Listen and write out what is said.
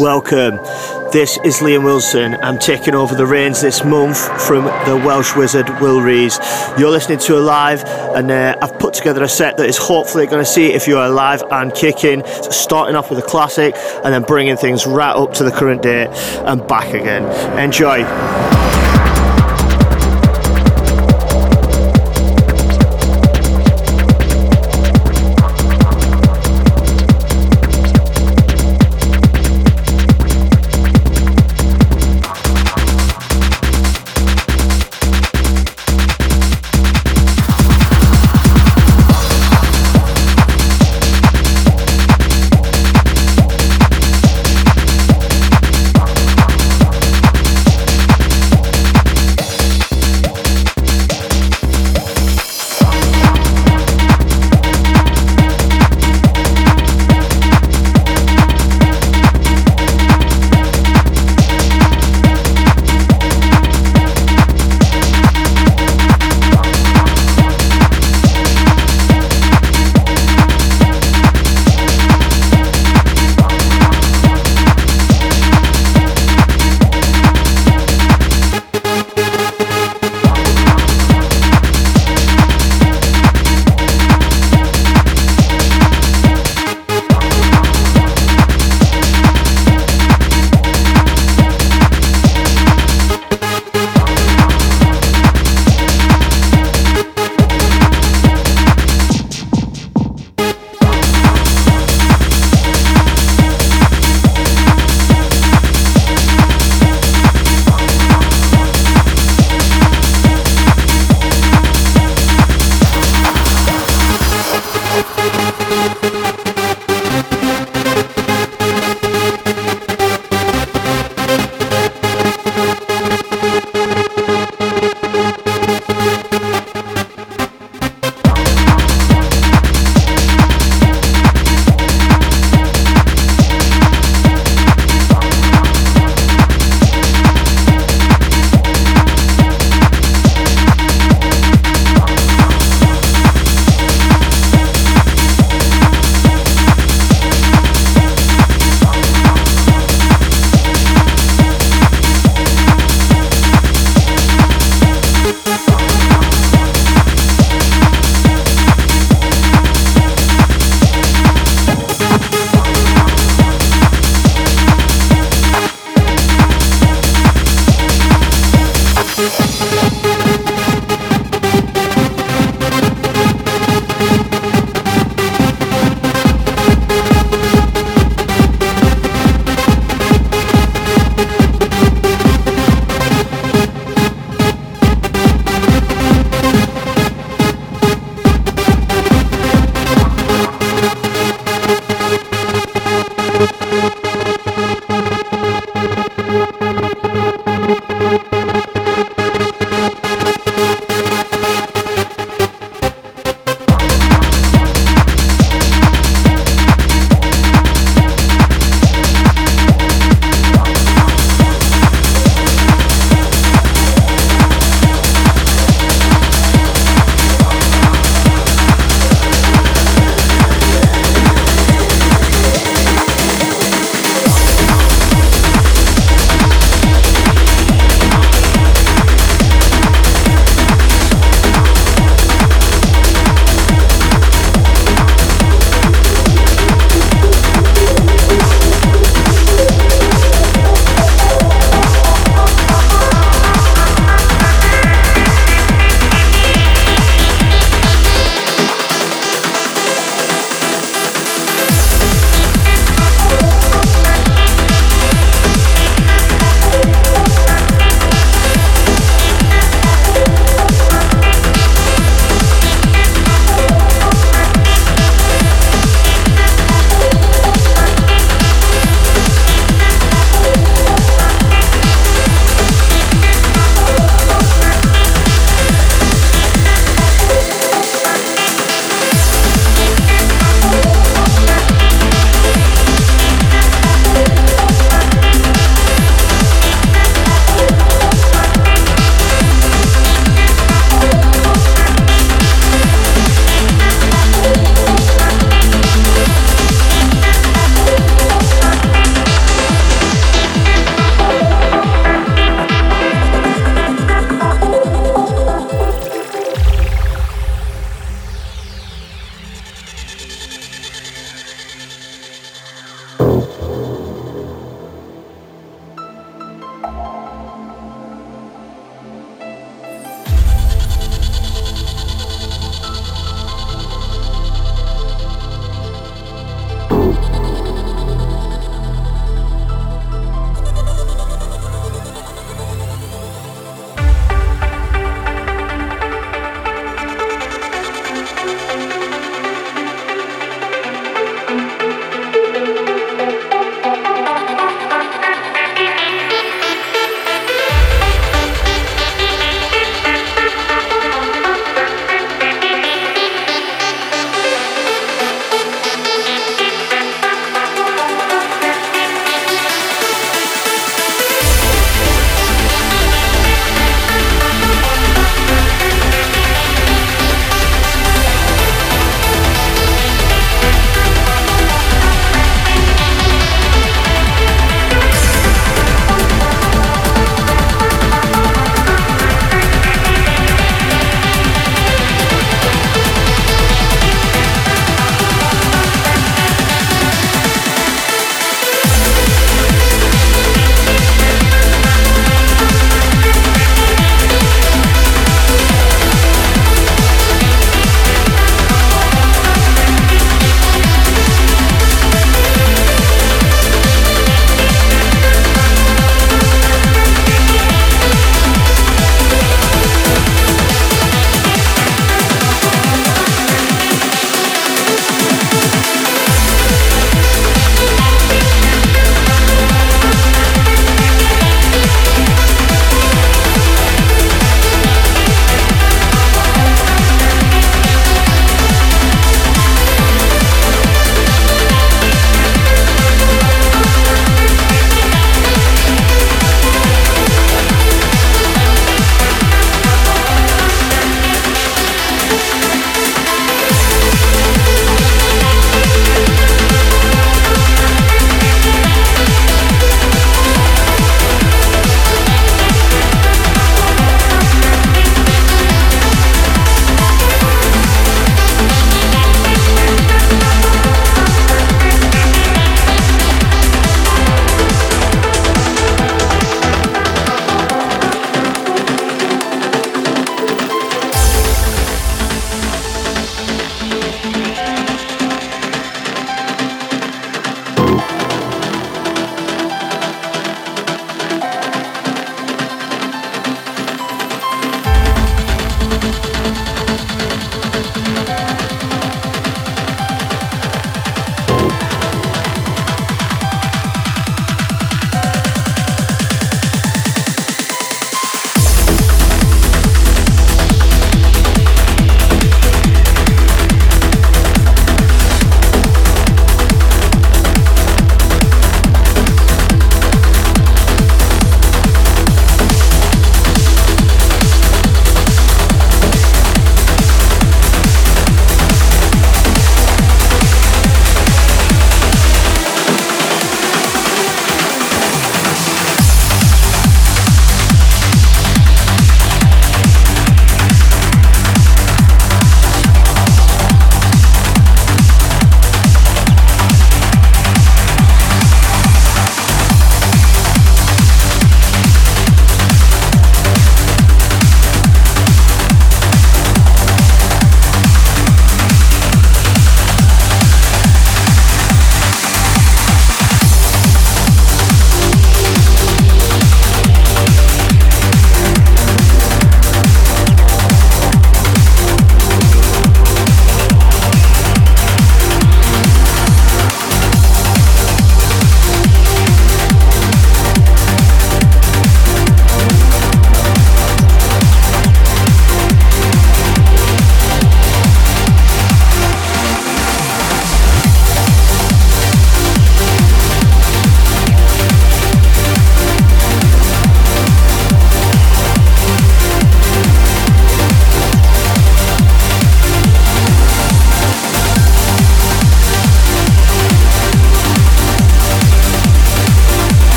Welcome. This is Liam Wilson. I'm taking over the reins this month from the Welsh wizard Will Rees. You're listening to Alive, and uh, I've put together a set that is hopefully going to see if you're alive and kicking. So starting off with a classic, and then bringing things right up to the current date and back again. Enjoy.